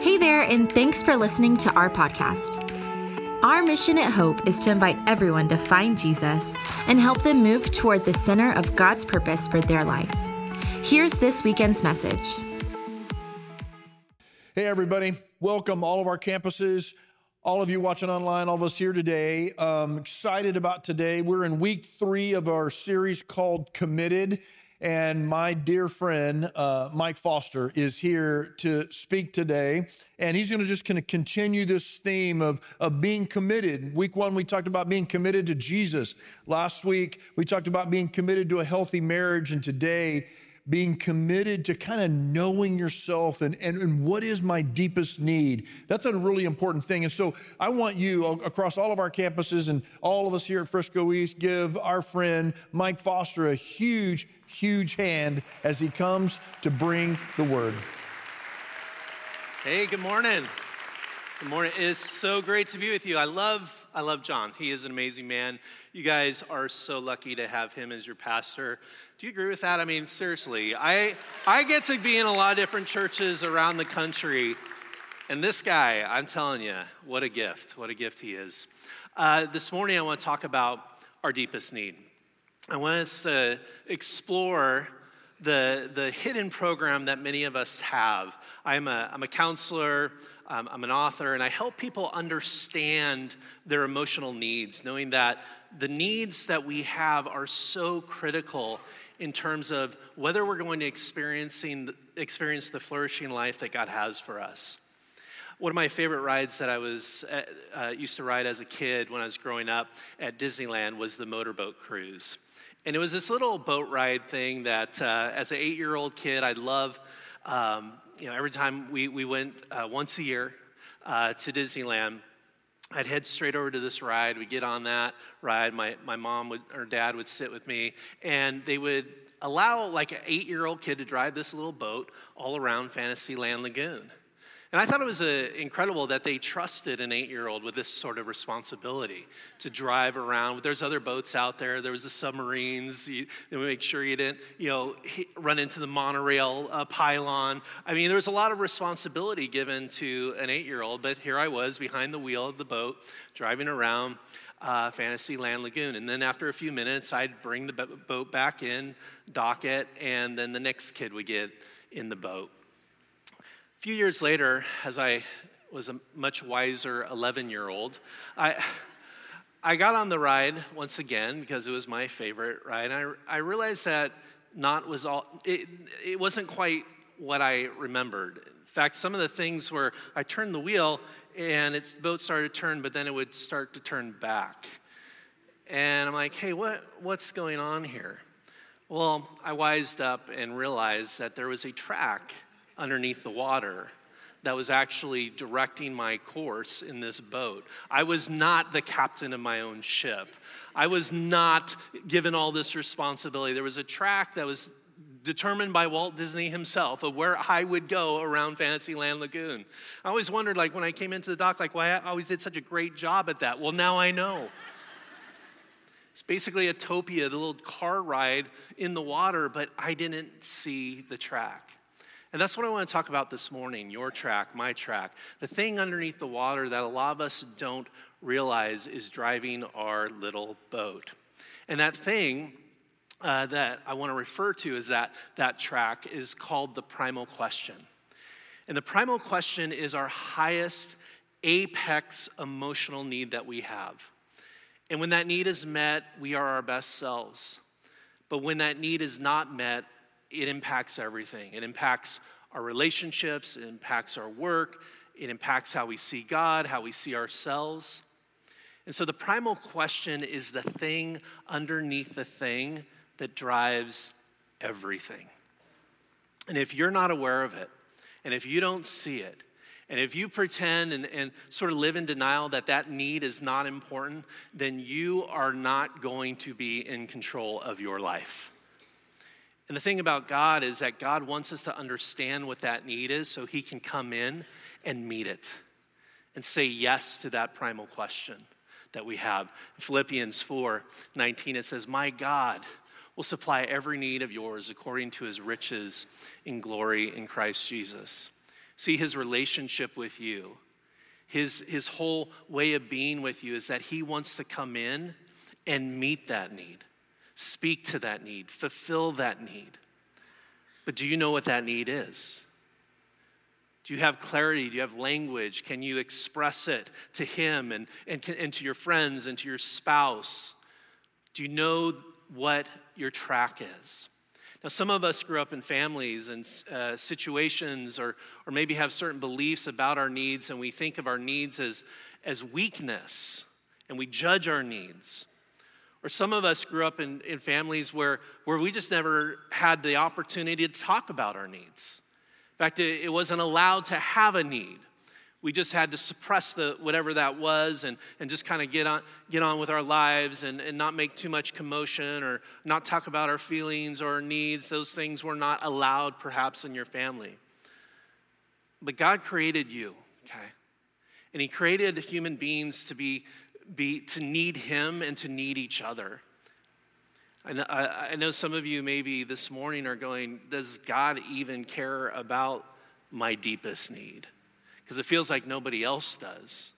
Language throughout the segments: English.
Hey there, and thanks for listening to our podcast. Our mission at Hope is to invite everyone to find Jesus and help them move toward the center of God's purpose for their life. Here's this weekend's message. Hey, everybody. Welcome, all of our campuses, all of you watching online, all of us here today. Um, excited about today. We're in week three of our series called Committed. And my dear friend, uh, Mike Foster, is here to speak today. And he's going to just kind of continue this theme of, of being committed. Week one, we talked about being committed to Jesus. Last week, we talked about being committed to a healthy marriage. And today, being committed to kind of knowing yourself and, and, and what is my deepest need. That's a really important thing. And so I want you across all of our campuses and all of us here at Frisco East give our friend Mike Foster a huge, huge hand as he comes to bring the word. Hey, good morning. Good morning. It is so great to be with you. I love, I love John. He is an amazing man. You guys are so lucky to have him as your pastor. Do you agree with that? I mean, seriously, I, I get to be in a lot of different churches around the country, and this guy, I'm telling you, what a gift. What a gift he is. Uh, this morning, I want to talk about our deepest need. I want us to explore the, the hidden program that many of us have. I'm a, I'm a counselor, um, I'm an author, and I help people understand their emotional needs, knowing that the needs that we have are so critical in terms of whether we're going to experiencing, experience the flourishing life that God has for us. One of my favorite rides that I was uh, uh, used to ride as a kid when I was growing up at Disneyland was the motorboat cruise. And it was this little boat ride thing that, uh, as an eight-year-old kid, I love. Um, you know, every time we, we went uh, once a year uh, to Disneyland, I'd head straight over to this ride. We'd get on that ride. My, my mom would, or dad would sit with me, and they would allow like an eight year old kid to drive this little boat all around Fantasyland Lagoon. And I thought it was uh, incredible that they trusted an eight year old with this sort of responsibility to drive around. There's other boats out there. There was the submarines. You, make sure you didn't, you know, run into the monorail uh, pylon. I mean, there was a lot of responsibility given to an eight year old. But here I was behind the wheel of the boat, driving around uh, Fantasyland Lagoon. And then after a few minutes, I'd bring the boat back in, dock it, and then the next kid would get in the boat. A few years later, as I was a much wiser 11 year old, I, I got on the ride once again because it was my favorite ride. I, I realized that not was all, it, it wasn't quite what I remembered. In fact, some of the things were I turned the wheel and its boat started to turn, but then it would start to turn back. And I'm like, hey, what, what's going on here? Well, I wised up and realized that there was a track underneath the water that was actually directing my course in this boat. I was not the captain of my own ship. I was not given all this responsibility. There was a track that was determined by Walt Disney himself of where I would go around Fantasyland Lagoon. I always wondered, like, when I came into the dock, like, why I always did such a great job at that. Well, now I know. It's basically Autopia, the little car ride in the water, but I didn't see the track. And that's what I want to talk about this morning your track, my track. The thing underneath the water that a lot of us don't realize is driving our little boat. And that thing uh, that I want to refer to is that that track is called the primal question. And the primal question is our highest apex emotional need that we have. And when that need is met, we are our best selves. But when that need is not met, it impacts everything. It impacts our relationships, it impacts our work, it impacts how we see God, how we see ourselves. And so the primal question is the thing underneath the thing that drives everything. And if you're not aware of it, and if you don't see it, and if you pretend and, and sort of live in denial that that need is not important, then you are not going to be in control of your life. And the thing about God is that God wants us to understand what that need is so he can come in and meet it and say yes to that primal question that we have. Philippians 4 19, it says, My God will supply every need of yours according to his riches in glory in Christ Jesus. See, his relationship with you, his, his whole way of being with you is that he wants to come in and meet that need, speak to that need, fulfill that need. But do you know what that need is? Do you have clarity? Do you have language? Can you express it to him and, and, and to your friends and to your spouse? Do you know what your track is? Now, some of us grew up in families and uh, situations, or, or maybe have certain beliefs about our needs, and we think of our needs as, as weakness, and we judge our needs. Or some of us grew up in, in families where, where we just never had the opportunity to talk about our needs. In fact, it, it wasn't allowed to have a need we just had to suppress the whatever that was and, and just kind of get on, get on with our lives and, and not make too much commotion or not talk about our feelings or our needs. Those things were not allowed perhaps in your family. But God created you, okay? And He created human beings to be, be to need Him and to need each other. And I, I know some of you maybe this morning are going, Does God even care about my deepest need? because it feels like nobody else does.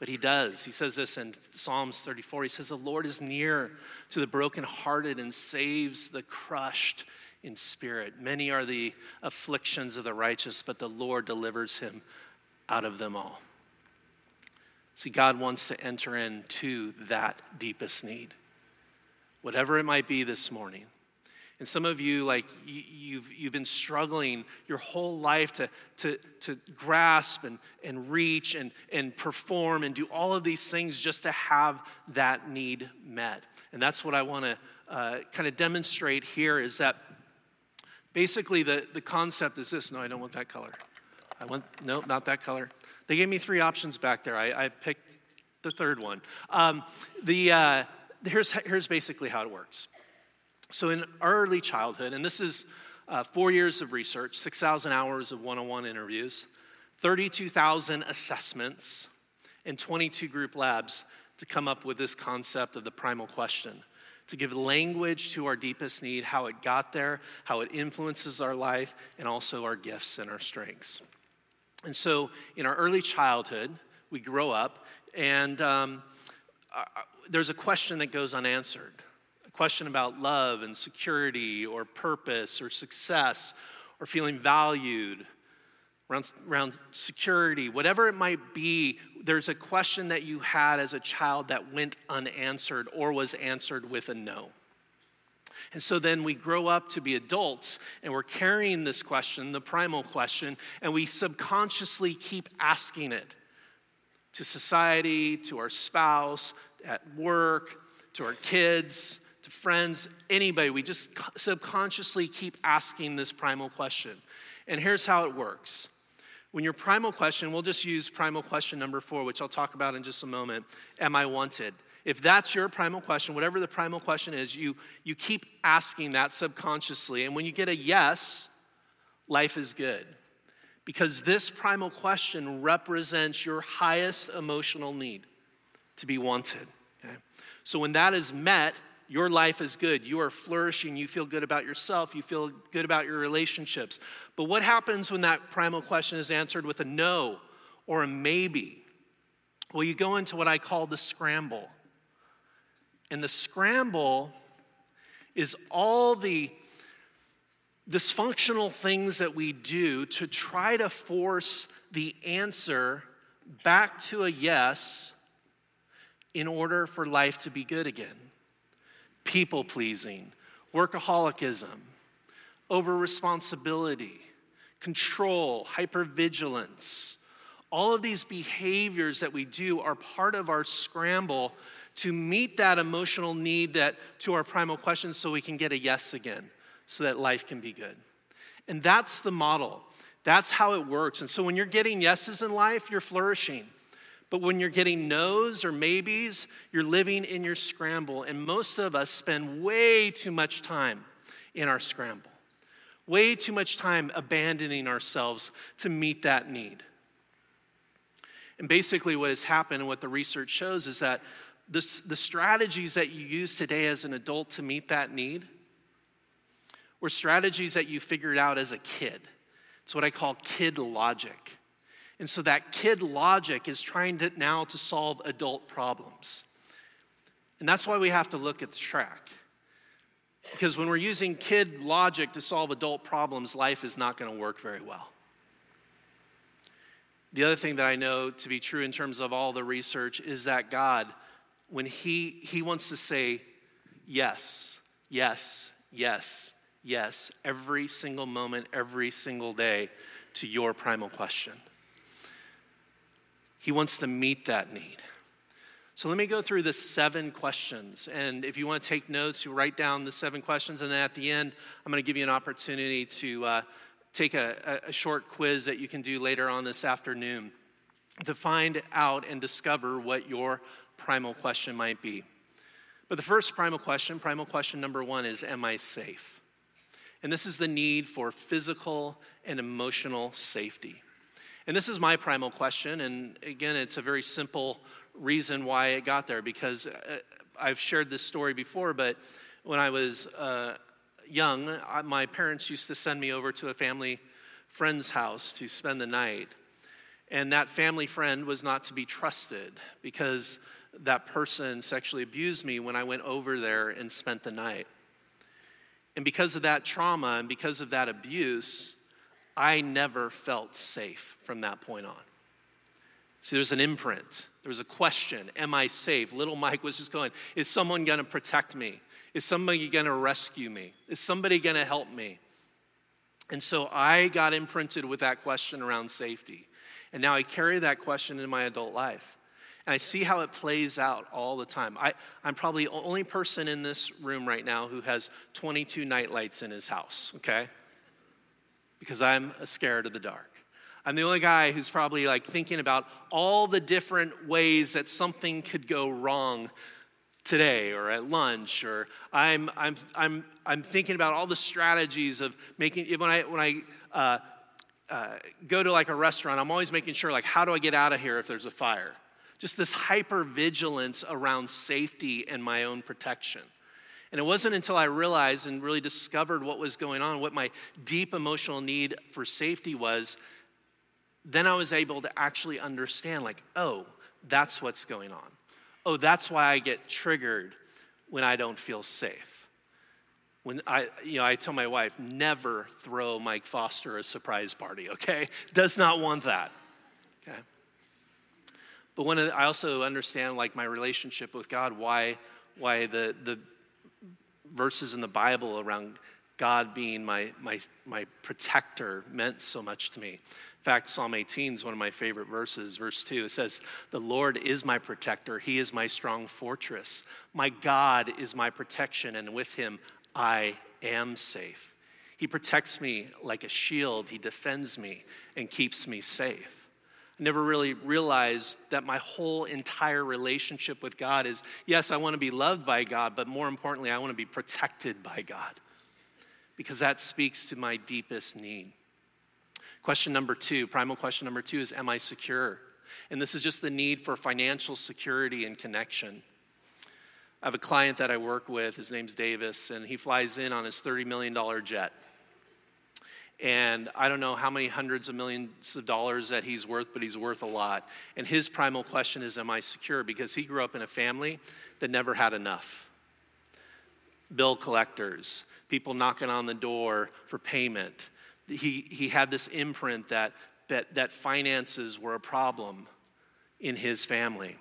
But he does. He says this in Psalms 34. He says, The Lord is near to the brokenhearted and saves the crushed in spirit. Many are the afflictions of the righteous, but the Lord delivers him out of them all. See, God wants to enter into that deepest need, whatever it might be this morning. And some of you, like, you've, you've been struggling your whole life to, to, to grasp and, and reach and, and perform and do all of these things just to have that need met. And that's what I want to uh, kind of demonstrate here is that basically the, the concept is this no, I don't want that color. I want, no, not that color. They gave me three options back there. I, I picked the third one. Um, the, uh, here's, here's basically how it works. So, in early childhood, and this is uh, four years of research, 6,000 hours of one on one interviews, 32,000 assessments, and 22 group labs to come up with this concept of the primal question to give language to our deepest need, how it got there, how it influences our life, and also our gifts and our strengths. And so, in our early childhood, we grow up, and um, uh, there's a question that goes unanswered a question about love and security or purpose or success or feeling valued, around, around security, whatever it might be, there's a question that you had as a child that went unanswered or was answered with a no. And so then we grow up to be adults and we're carrying this question, the primal question, and we subconsciously keep asking it to society, to our spouse, at work, to our kids, to friends, anybody, we just subconsciously keep asking this primal question. And here's how it works. When your primal question, we'll just use primal question number four, which I'll talk about in just a moment Am I wanted? If that's your primal question, whatever the primal question is, you, you keep asking that subconsciously. And when you get a yes, life is good. Because this primal question represents your highest emotional need to be wanted. Okay? So when that is met, your life is good. You are flourishing. You feel good about yourself. You feel good about your relationships. But what happens when that primal question is answered with a no or a maybe? Well, you go into what I call the scramble. And the scramble is all the dysfunctional things that we do to try to force the answer back to a yes in order for life to be good again people pleasing, workaholicism, over responsibility, control, hypervigilance. All of these behaviors that we do are part of our scramble to meet that emotional need that to our primal question so we can get a yes again, so that life can be good. And that's the model. That's how it works. And so when you're getting yeses in life, you're flourishing. But when you're getting no's or maybes, you're living in your scramble. And most of us spend way too much time in our scramble, way too much time abandoning ourselves to meet that need. And basically, what has happened and what the research shows is that this, the strategies that you use today as an adult to meet that need were strategies that you figured out as a kid It's what I call kid logic. And so that kid logic is trying to now to solve adult problems. And that's why we have to look at the track. Because when we're using kid logic to solve adult problems, life is not going to work very well. The other thing that I know to be true in terms of all the research is that God, when He, he wants to say yes, yes, yes, yes, every single moment, every single day to your primal question. He wants to meet that need. So let me go through the seven questions. And if you want to take notes, you write down the seven questions. And then at the end, I'm going to give you an opportunity to uh, take a, a short quiz that you can do later on this afternoon to find out and discover what your primal question might be. But the first primal question, primal question number one, is Am I safe? And this is the need for physical and emotional safety. And this is my primal question. And again, it's a very simple reason why it got there because uh, I've shared this story before, but when I was uh, young, my parents used to send me over to a family friend's house to spend the night. And that family friend was not to be trusted because that person sexually abused me when I went over there and spent the night. And because of that trauma and because of that abuse, I never felt safe from that point on. See, there's an imprint. There was a question Am I safe? Little Mike was just going, Is someone going to protect me? Is somebody going to rescue me? Is somebody going to help me? And so I got imprinted with that question around safety. And now I carry that question in my adult life. And I see how it plays out all the time. I, I'm probably the only person in this room right now who has 22 night lights in his house, okay? Because I'm scared of the dark. I'm the only guy who's probably like thinking about all the different ways that something could go wrong today or at lunch or I'm, I'm, I'm, I'm thinking about all the strategies of making when I, when I uh, uh, go to like a restaurant i'm always making sure like how do i get out of here if there's a fire just this hyper vigilance around safety and my own protection and it wasn't until I realized and really discovered what was going on, what my deep emotional need for safety was, then I was able to actually understand, like, oh, that's what's going on. Oh, that's why I get triggered when I don't feel safe. When I, you know, I tell my wife, never throw Mike Foster a surprise party, okay? Does not want that, okay? But when I also understand, like, my relationship with God, why, why the, the verses in the Bible around God being my, my, my protector meant so much to me. In fact, Psalm 18 is one of my favorite verses. Verse 2, it says, The Lord is my protector, He is my strong fortress. My God is my protection, and with Him I am safe. He protects me like a shield, He defends me and keeps me safe. Never really realized that my whole entire relationship with God is yes, I want to be loved by God, but more importantly, I want to be protected by God because that speaks to my deepest need. Question number two, primal question number two is Am I secure? And this is just the need for financial security and connection. I have a client that I work with, his name's Davis, and he flies in on his $30 million jet. And I don't know how many hundreds of millions of dollars that he's worth, but he's worth a lot. And his primal question is Am I secure? Because he grew up in a family that never had enough. Bill collectors, people knocking on the door for payment, he, he had this imprint that, that, that finances were a problem in his family.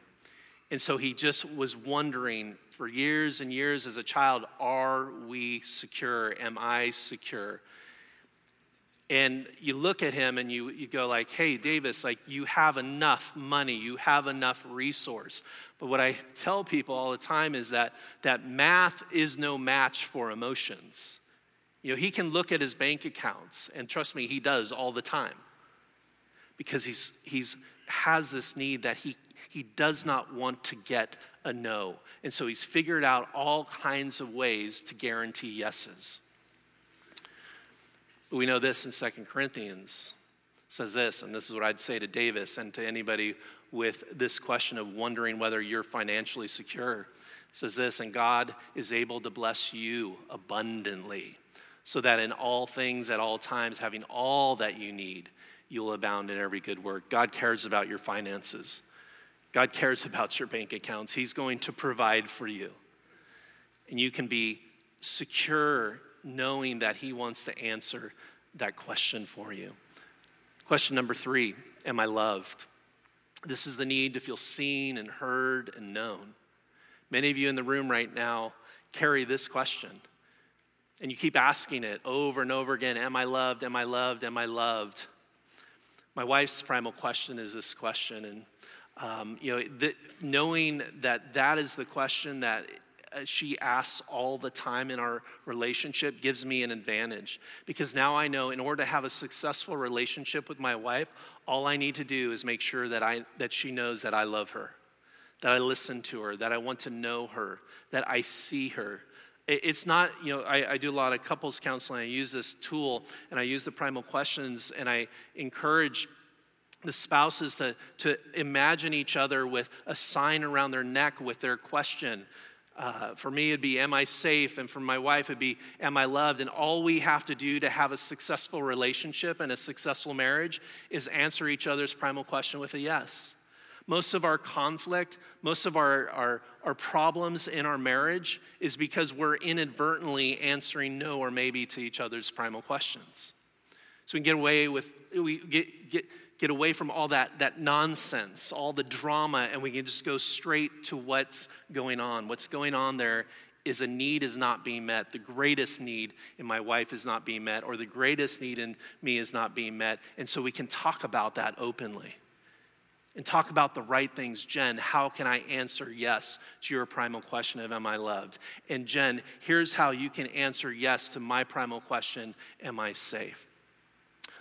And so he just was wondering for years and years as a child are we secure? Am I secure? And you look at him and you, you go like, hey, Davis, like you have enough money, you have enough resource. But what I tell people all the time is that, that math is no match for emotions. You know, he can look at his bank accounts, and trust me, he does all the time. Because he's, he's has this need that he, he does not want to get a no. And so he's figured out all kinds of ways to guarantee yeses. We know this in Second Corinthians says this, and this is what I'd say to Davis and to anybody with this question of wondering whether you're financially secure. Says this, and God is able to bless you abundantly so that in all things, at all times, having all that you need, you'll abound in every good work. God cares about your finances. God cares about your bank accounts. He's going to provide for you. And you can be secure knowing that He wants to answer that question for you. Question number three Am I loved? This is the need to feel seen and heard and known. Many of you in the room right now carry this question. And you keep asking it over and over again Am I loved? Am I loved? Am I loved? My wife's primal question is this question. And, um, you know, the, knowing that that is the question that Uh, she asks all the time in our relationship gives me an advantage because now I know in order to have a successful relationship with my wife, all I need to do is make sure that, I, that she knows that I love her, that I listen to her, that I want to know her, that I see her. It's not, you know, I, I do a lot of couples counseling. I use this tool and I use the primal questions and I encourage the spouses to, to imagine each other with a sign around their neck with their question uh, for me, it'd be, Am I safe? And for my wife, it'd be, Am I loved? And all we have to do to have a successful relationship and a successful marriage is answer each other's primal question with a yes. Most of our conflict, most of our, our, our problems in our marriage is because we're inadvertently answering no or maybe to each other's primal questions. So we can get away with, we get, get, get away from all that, that nonsense, all the drama, and we can just go straight to what's going on. What's going on there is a need is not being met. The greatest need in my wife is not being met, or the greatest need in me is not being met. And so we can talk about that openly and talk about the right things. Jen, how can I answer yes to your primal question of am I loved? And Jen, here's how you can answer yes to my primal question, am I safe?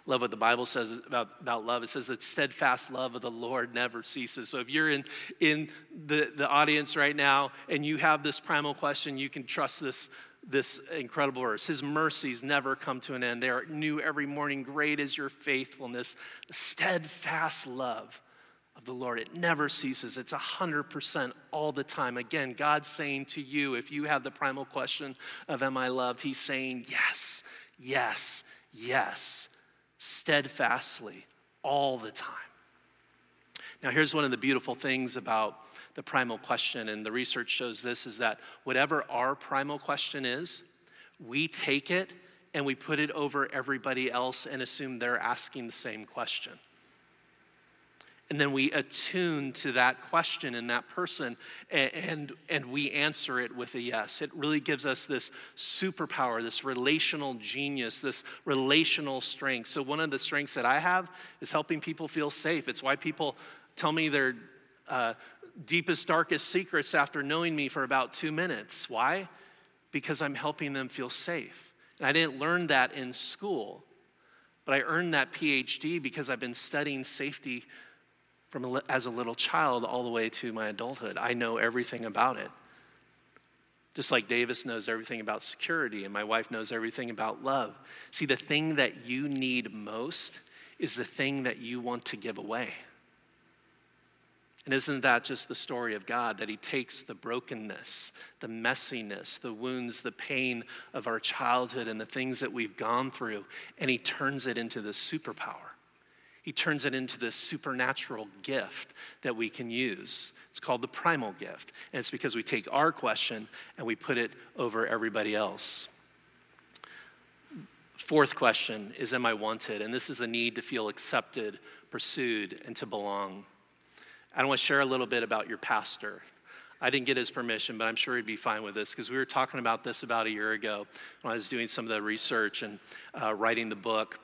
Love what the Bible says about, about love. It says that steadfast love of the Lord never ceases. So if you're in, in the, the audience right now and you have this primal question, you can trust this, this incredible verse. His mercies never come to an end. They are new every morning. Great is your faithfulness. Steadfast love of the Lord. It never ceases. It's 100% all the time. Again, God's saying to you, if you have the primal question of, Am I loved? He's saying, Yes, yes, yes steadfastly all the time. Now, here's one of the beautiful things about the primal question, and the research shows this is that whatever our primal question is, we take it and we put it over everybody else and assume they're asking the same question. And then we attune to that question in that person and, and, and, we answer it with a yes. It really gives us this superpower, this relational genius, this relational strength. So, one of the strengths that I have is helping people feel safe. It's why people tell me their uh, deepest, darkest secrets after knowing me for about two minutes. Why? Because I'm helping them feel safe. And I didn't learn that in school, but I earned that PhD because I've been studying safety from as a little child all the way to my adulthood. I know everything about it. Just like Davis knows everything about security and my wife knows everything about love. See, the thing that you need most is the thing that you want to give away. And isn't that just the story of God? That He takes the brokenness, the messiness, the wounds, the pain of our childhood and the things that we've gone through, and He turns it into this superpower. He turns it into this supernatural gift that we can use. It's called the primal gift. And it's because we take our question and we put it over everybody else. Fourth question is Am I wanted? And this is a need to feel accepted, pursued, and to belong. I want to share a little bit about your pastor. I didn't get his permission, but I'm sure he'd be fine with this because we were talking about this about a year ago when I was doing some of the research and uh, writing the book.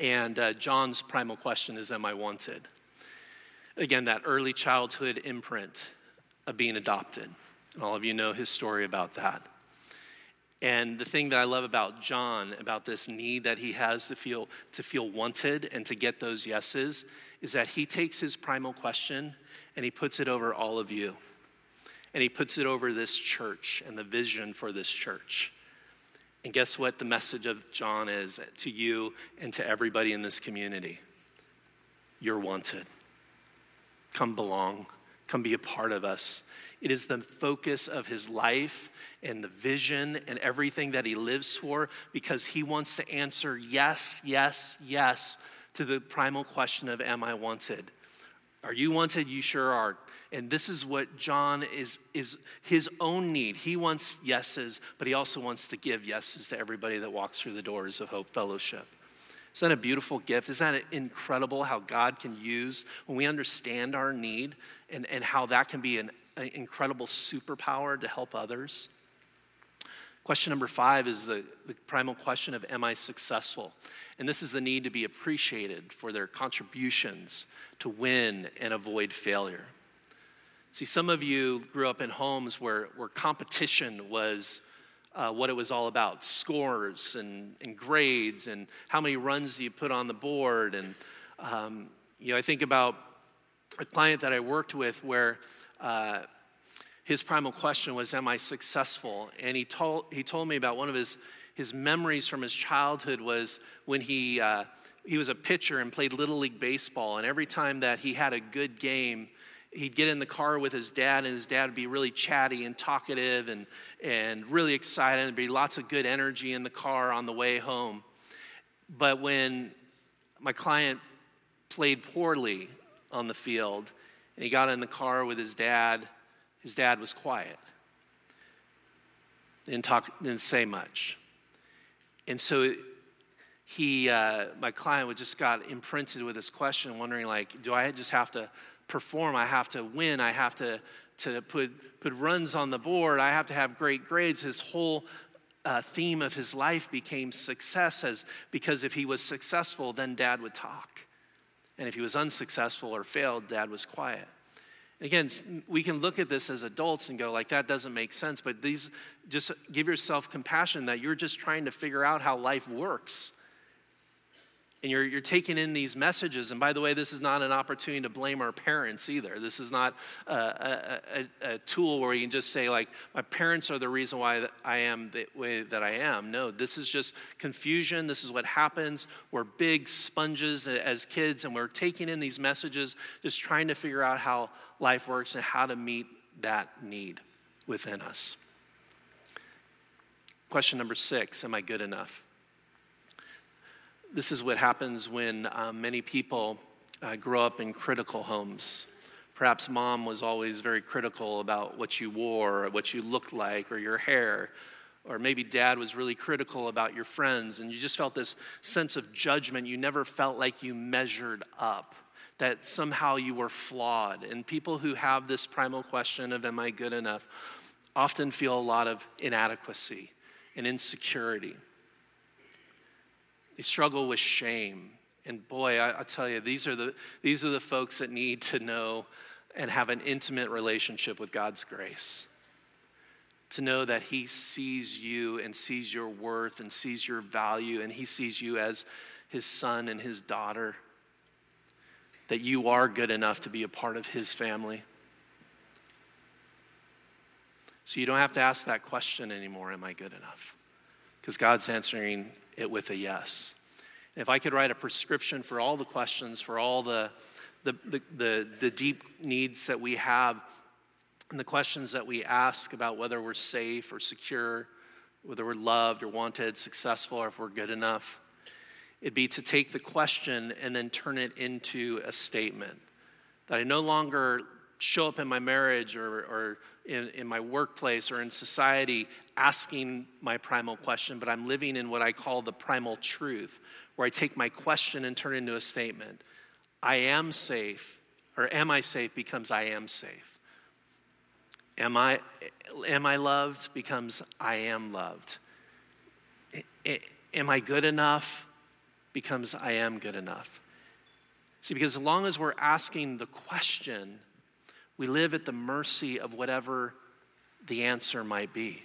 And uh, John's primal question is Am I wanted? Again, that early childhood imprint of being adopted. All of you know his story about that. And the thing that I love about John, about this need that he has to feel, to feel wanted and to get those yeses, is that he takes his primal question and he puts it over all of you. And he puts it over this church and the vision for this church. And guess what the message of John is to you and to everybody in this community? You're wanted. Come belong, come be a part of us. It is the focus of his life and the vision and everything that he lives for because he wants to answer yes, yes, yes to the primal question of, Am I wanted? Are you wanted? You sure are. And this is what John is, is his own need. He wants yeses, but he also wants to give yeses to everybody that walks through the doors of Hope Fellowship. Isn't that a beautiful gift? Isn't that incredible how God can use when we understand our need and, and how that can be an, an incredible superpower to help others? Question number five is the, the primal question of Am I successful? And this is the need to be appreciated for their contributions to win and avoid failure. See, some of you grew up in homes where, where competition was uh, what it was all about scores and, and grades and how many runs do you put on the board. And, um, you know, I think about a client that I worked with where uh, his primal question was, Am I successful? And he told, he told me about one of his, his memories from his childhood was when he, uh, he was a pitcher and played Little League Baseball. And every time that he had a good game, he'd get in the car with his dad, and his dad would be really chatty and talkative and, and really excited. There'd be lots of good energy in the car on the way home. But when my client played poorly on the field and he got in the car with his dad, his dad was quiet. Didn't talk, didn't say much. And so he, uh, my client, would just got imprinted with this question, wondering like, do I just have to perform. I have to win. I have to, to put, put runs on the board. I have to have great grades. His whole uh, theme of his life became success, as, because if he was successful, then dad would talk. And if he was unsuccessful or failed, dad was quiet. Again, we can look at this as adults and go, like, that doesn't make sense. But these, just give yourself compassion that you're just trying to figure out how life works and you're, you're taking in these messages. And by the way, this is not an opportunity to blame our parents either. This is not a, a, a, a, tool where you can just say, like, my parents are the reason why I am the way that I am. No, this is just confusion. This is what happens. We're big sponges as kids, and we're taking in these messages, just trying to figure out how life works and how to meet that need within us. Question number six Am I good enough? This is what happens when um, many people uh, grow up in critical homes. Perhaps mom was always very critical about what you wore, or what you looked like, or your hair. Or maybe dad was really critical about your friends, and you just felt this sense of judgment. You never felt like you measured up, that somehow you were flawed. And people who have this primal question of, Am I good enough? often feel a lot of inadequacy and insecurity. They struggle with shame. And boy, I, I tell you, these are, the, these are the folks that need to know and have an intimate relationship with God's grace. To know that He sees you and sees your worth and sees your value, and He sees you as His son and His daughter. That you are good enough to be a part of His family. So you don't have to ask that question anymore Am I good enough? Because God's answering it with a yes. If I could write a prescription for all the questions, for all the, the, the, the, the deep needs that we have, and the questions that we ask about whether we're safe or secure, whether we're loved or wanted, successful, or if we're good enough, it'd be to take the question and then turn it into a statement. That I no longer show up in my marriage or, or in, in my workplace or in society asking my primal question, but I'm living in what I call the primal truth, where I take my question and turn into a statement. I am safe, or am I safe becomes I am safe. Am I, am I loved becomes I am loved. Am I good enough becomes I am good enough. See, because as long as we're asking the question, we live at the mercy of whatever the answer might be.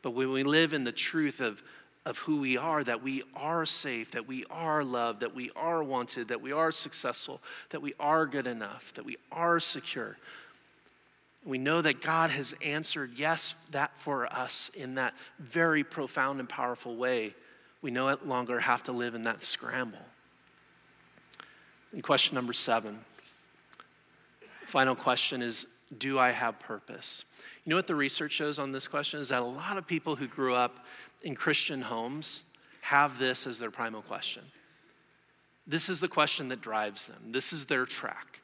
But when we live in the truth of, of who we are, that we are safe, that we are loved, that we are wanted, that we are successful, that we are good enough, that we are secure. We know that God has answered yes that for us in that very profound and powerful way. We no longer have to live in that scramble. And question number seven final question is Do I have purpose? You know what the research shows on this question is that a lot of people who grew up in Christian homes have this as their primal question. This is the question that drives them, this is their track.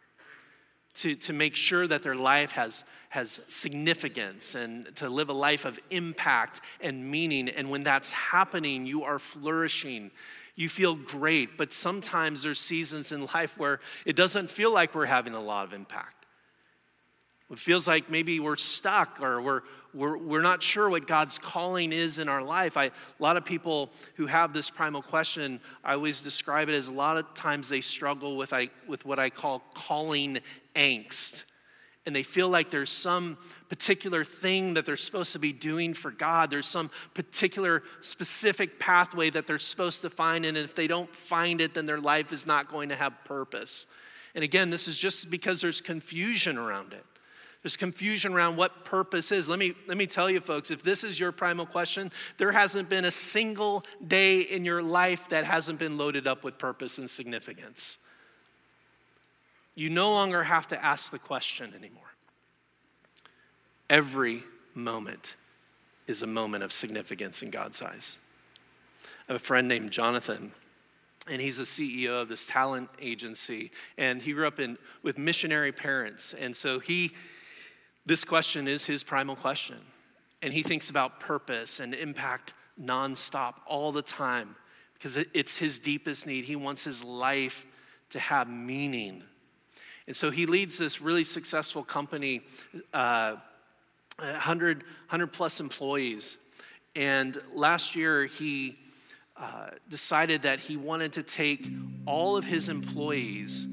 To, to make sure that their life has, has significance and to live a life of impact and meaning. And when that's happening, you are flourishing. You feel great, but sometimes there's seasons in life where it doesn't feel like we're having a lot of impact. It feels like maybe we're stuck or we're, we're, we're not sure what God's calling is in our life. I, a lot of people who have this primal question, I always describe it as a lot of times they struggle with, I, with what I call calling angst. And they feel like there's some particular thing that they're supposed to be doing for God. There's some particular specific pathway that they're supposed to find. And if they don't find it, then their life is not going to have purpose. And again, this is just because there's confusion around it. There's confusion around what purpose is. Let me, let me tell you, folks, if this is your primal question, there hasn't been a single day in your life that hasn't been loaded up with purpose and significance. You no longer have to ask the question anymore. Every moment is a moment of significance in God's eyes. I have a friend named Jonathan and he's the CEO of this talent agency and he grew up in with missionary parents and so he this question is his primal question. And he thinks about purpose and impact nonstop all the time because it's his deepest need. He wants his life to have meaning. And so he leads this really successful company, uh, 100, 100 plus employees. And last year, he uh, decided that he wanted to take all of his employees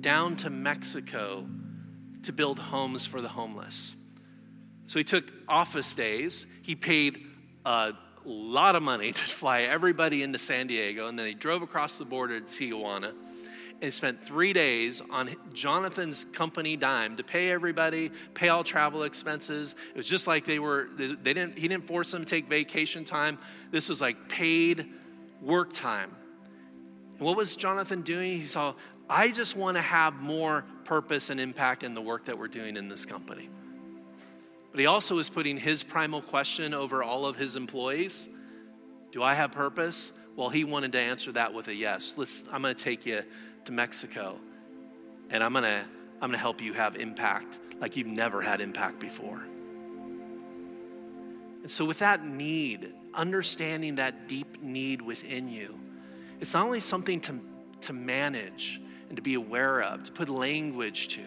down to Mexico to build homes for the homeless. So he took office days. He paid a lot of money to fly everybody into San Diego, and then he drove across the border to Tijuana and spent three days on Jonathan's company dime to pay everybody, pay all travel expenses. It was just like they were, they didn't, he didn't force them to take vacation time. This was like paid work time. And what was Jonathan doing? He saw, I just want to have more purpose and impact in the work that we're doing in this company. But he also is putting his primal question over all of his employees Do I have purpose? Well, he wanted to answer that with a yes. Let's, I'm going to take you to Mexico and I'm going to, I'm going to help you have impact like you've never had impact before. And so, with that need, understanding that deep need within you, it's not only something to, to manage, and to be aware of, to put language to.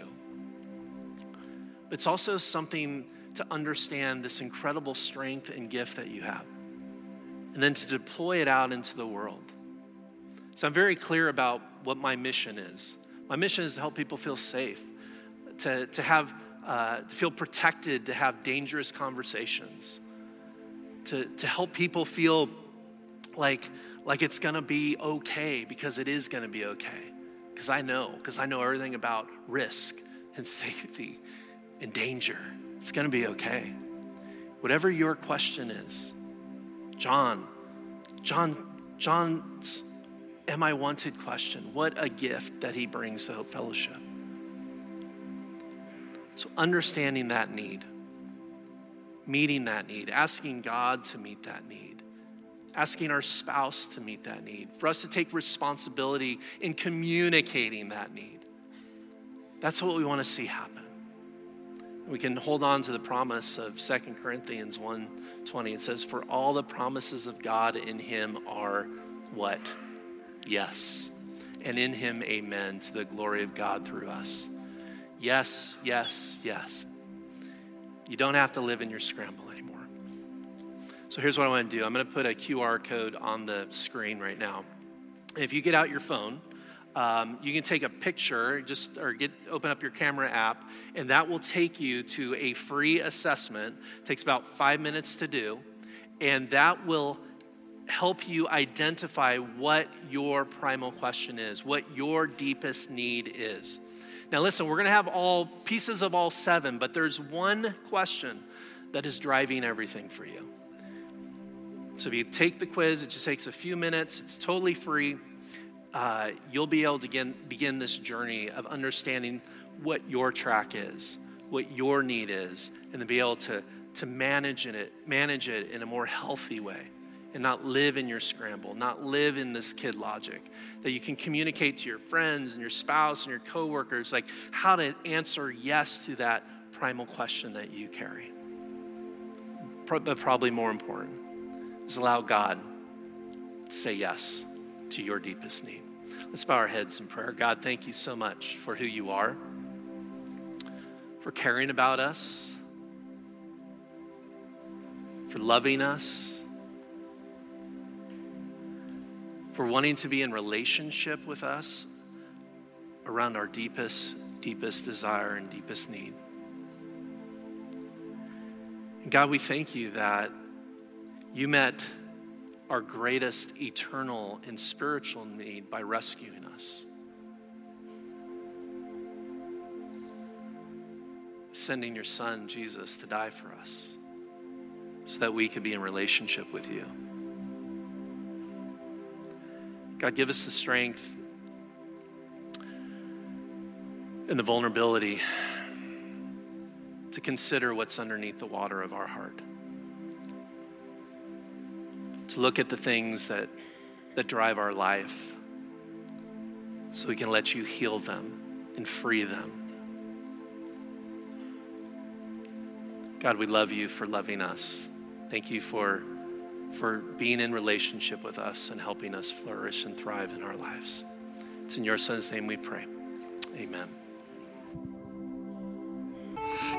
But it's also something to understand this incredible strength and gift that you have, and then to deploy it out into the world. So I'm very clear about what my mission is. My mission is to help people feel safe, to, to have uh, to feel protected, to have dangerous conversations, to, to help people feel like, like it's gonna be okay because it is gonna be okay because I know, because I know everything about risk and safety and danger. It's going to be okay. Whatever your question is, John, John, John's am I wanted question, what a gift that he brings to Hope Fellowship. So, understanding that need, meeting that need, asking God to meet that need asking our spouse to meet that need, for us to take responsibility in communicating that need. That's what we want to see happen. We can hold on to the promise of Second Corinthians 1:20. It says, For all the promises of God in him are what? Yes. And in him, amen, to the glory of God through us. Yes, yes, yes. You don't have to live in your scramble so here's what I want to do I'm going to put a QR code on the screen right now. If you get out your phone, um, you can take a picture, just or get open up your camera app, and that will take you to a free assessment. It takes about five minutes to do, and that will help you identify what your primal question is, what your deepest need is. Now, listen, we're going to have all pieces of all seven, but there's one question that is driving everything for you. So if you take the quiz, it just takes a few minutes, it's totally free. Uh, you'll be able to begin, begin this journey of understanding what your track is, what your need is, and to be able to, to manage it, manage it in a more healthy way and not live in your scramble, not live in this kid logic. That you can communicate to your friends and your spouse and your coworkers like how to answer yes to that primal question that you carry. But probably more important is allow God to say yes to your deepest need. Let's bow our heads in prayer. God, thank you so much for who you are, for caring about us, for loving us, for wanting to be in relationship with us around our deepest, deepest desire and deepest need. God, we thank you that you met our greatest eternal and spiritual need by rescuing us. Sending your son, Jesus, to die for us so that we could be in relationship with you. God, give us the strength and the vulnerability to consider what's underneath the water of our heart. To look at the things that, that drive our life so we can let you heal them and free them. God, we love you for loving us. Thank you for, for being in relationship with us and helping us flourish and thrive in our lives. It's in your son's name we pray. Amen.